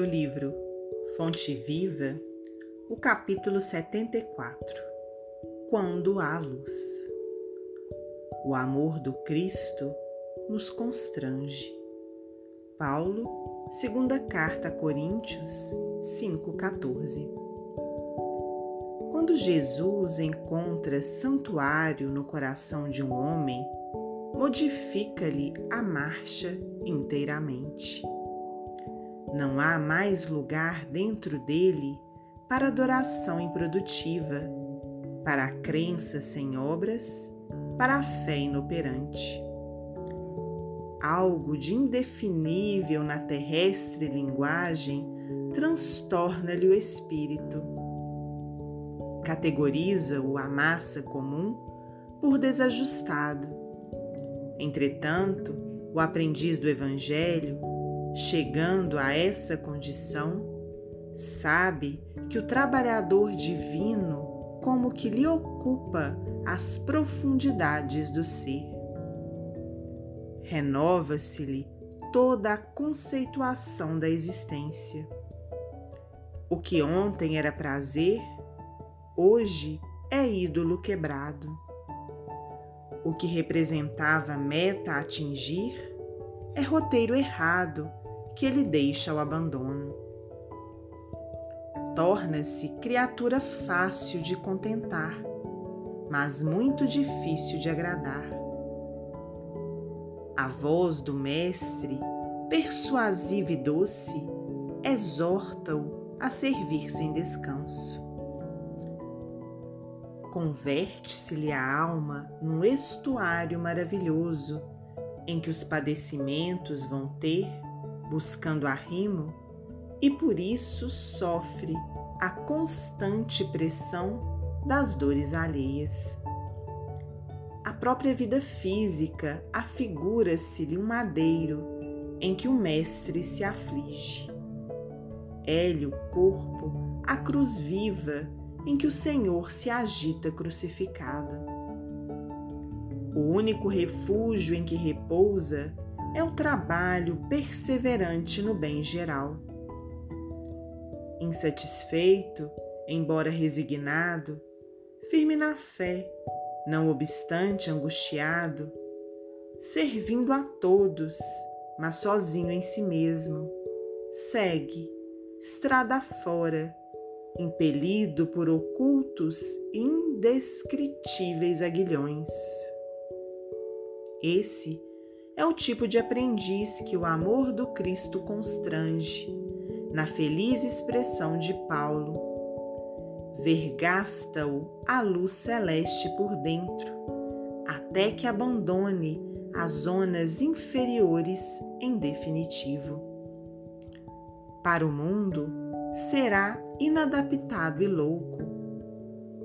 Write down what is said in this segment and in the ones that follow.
do livro Fonte Viva, o capítulo 74 Quando há luz. O amor do Cristo nos constrange. Paulo, segunda carta a Coríntios 5,14 Quando Jesus encontra santuário no coração de um homem, modifica-lhe a marcha inteiramente. Não há mais lugar dentro dele para adoração improdutiva, para a crença sem obras, para a fé inoperante. Algo de indefinível na terrestre linguagem transtorna-lhe o espírito. Categoriza-o a massa comum por desajustado. Entretanto, o aprendiz do Evangelho chegando a essa condição, sabe que o trabalhador divino como que lhe ocupa as profundidades do ser. Renova-se-lhe toda a conceituação da existência. O que ontem era prazer, hoje é ídolo quebrado. O que representava meta a atingir é roteiro errado que ele deixa ao abandono. Torna-se criatura fácil de contentar, mas muito difícil de agradar. A voz do Mestre, persuasiva e doce, exorta-o a servir sem descanso. Converte-se-lhe a alma num estuário maravilhoso em que os padecimentos vão ter buscando arrimo e por isso sofre a constante pressão das dores alheias. A própria vida física afigura-se-lhe um madeiro em que o mestre se aflige. É-lhe o corpo a cruz viva em que o Senhor se agita crucificado. O único refúgio em que repousa é o trabalho perseverante no bem geral. Insatisfeito, embora resignado, firme na fé, não obstante angustiado, servindo a todos, mas sozinho em si mesmo, segue, estrada fora, impelido por ocultos e indescritíveis aguilhões. Esse é o tipo de aprendiz que o amor do Cristo constrange, na feliz expressão de Paulo. Vergasta-o a luz celeste por dentro, até que abandone as zonas inferiores em definitivo. Para o mundo, será inadaptado e louco.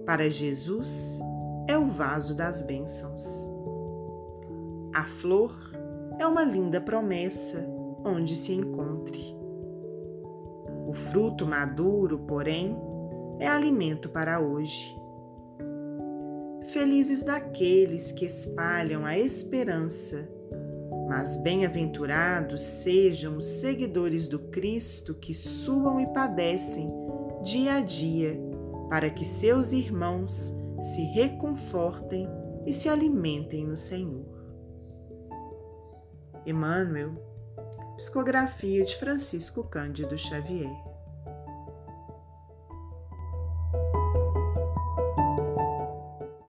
Para Jesus, é o vaso das bênçãos. A flor é uma linda promessa onde se encontre. O fruto maduro, porém, é alimento para hoje. Felizes daqueles que espalham a esperança, mas bem-aventurados sejam os seguidores do Cristo que suam e padecem dia a dia, para que seus irmãos se reconfortem e se alimentem no Senhor. Emmanuel, psicografia de Francisco Cândido Xavier.